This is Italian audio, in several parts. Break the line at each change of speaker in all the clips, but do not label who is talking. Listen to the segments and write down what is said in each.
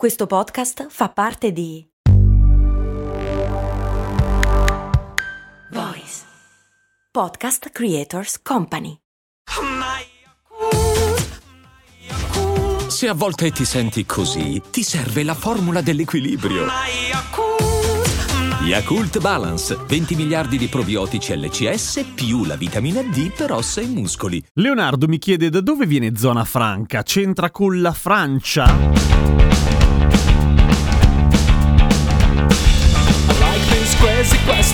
Questo podcast fa parte di Voice Podcast Creators Company.
Se a volte ti senti così, ti serve la formula dell'equilibrio. Yakult Balance, 20 miliardi di probiotici LCS più la vitamina D per ossa e muscoli.
Leonardo mi chiede da dove viene zona franca? C'entra con la Francia?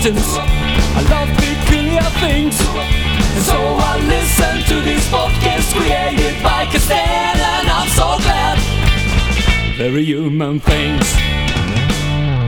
Crazy. I love peculiar things. And so I listen to this podcast created by Castell, and I'm so glad. Very human things.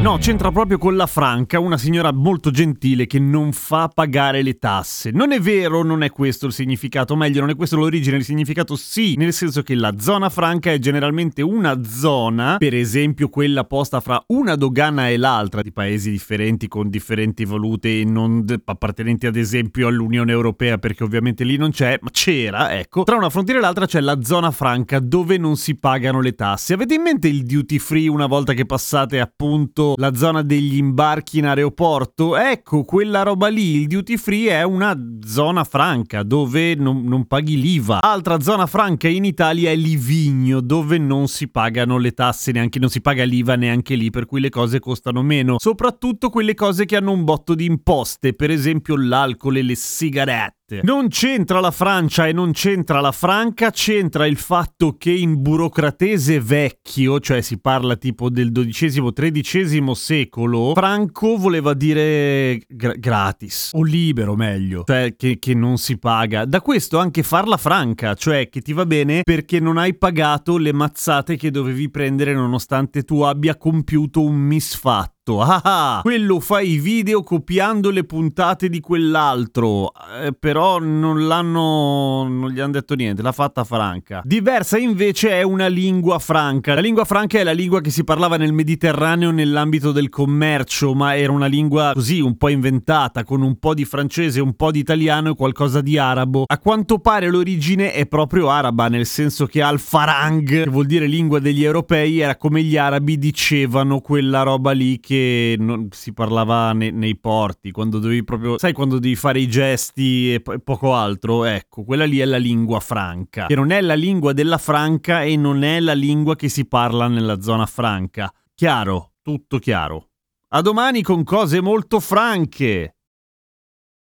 No, c'entra proprio con la Franca, una signora molto gentile che non fa pagare le tasse. Non è vero, non è questo il significato, meglio, non è questo l'origine, il significato sì, nel senso che la zona franca è generalmente una zona, per esempio quella posta fra una dogana e l'altra, di paesi differenti con differenti valute non appartenenti ad esempio all'Unione Europea, perché ovviamente lì non c'è, ma c'era, ecco. Tra una frontiera e l'altra c'è la zona franca dove non si pagano le tasse. Avete in mente il duty free una volta che passate appunto la zona degli imbarchi in aeroporto, ecco, quella roba lì, il duty free è una zona franca dove non, non paghi l'IVA. Altra zona franca in Italia è Livigno, dove non si pagano le tasse, neanche non si paga l'IVA neanche lì, per cui le cose costano meno. Soprattutto quelle cose che hanno un botto di imposte, per esempio l'alcol e le sigarette. Non c'entra la Francia e non c'entra la Franca, c'entra il fatto che in burocratese vecchio, cioè si parla tipo del XII-XIII secolo, franco voleva dire gra- gratis, o libero meglio, cioè che, che non si paga. Da questo anche farla franca, cioè che ti va bene perché non hai pagato le mazzate che dovevi prendere nonostante tu abbia compiuto un misfatto. Ah, ah, quello fa i video copiando le puntate di quell'altro. Eh, però non l'hanno. non gli hanno detto niente, l'ha fatta franca. Diversa invece è una lingua franca. La lingua franca è la lingua che si parlava nel Mediterraneo nell'ambito del commercio, ma era una lingua così un po' inventata, con un po' di francese, un po' di italiano e qualcosa di arabo. A quanto pare l'origine è proprio araba, nel senso che al-farang, che vuol dire lingua degli europei, era come gli arabi dicevano quella roba lì che non si parlava ne, nei porti, quando dovevi proprio, sai, quando devi fare i gesti e, po- poco altro, ecco, quella lì è la lingua franca, che non è la lingua della franca e non è la lingua che si parla nella zona franca. Chiaro, tutto chiaro. A domani con cose molto franche.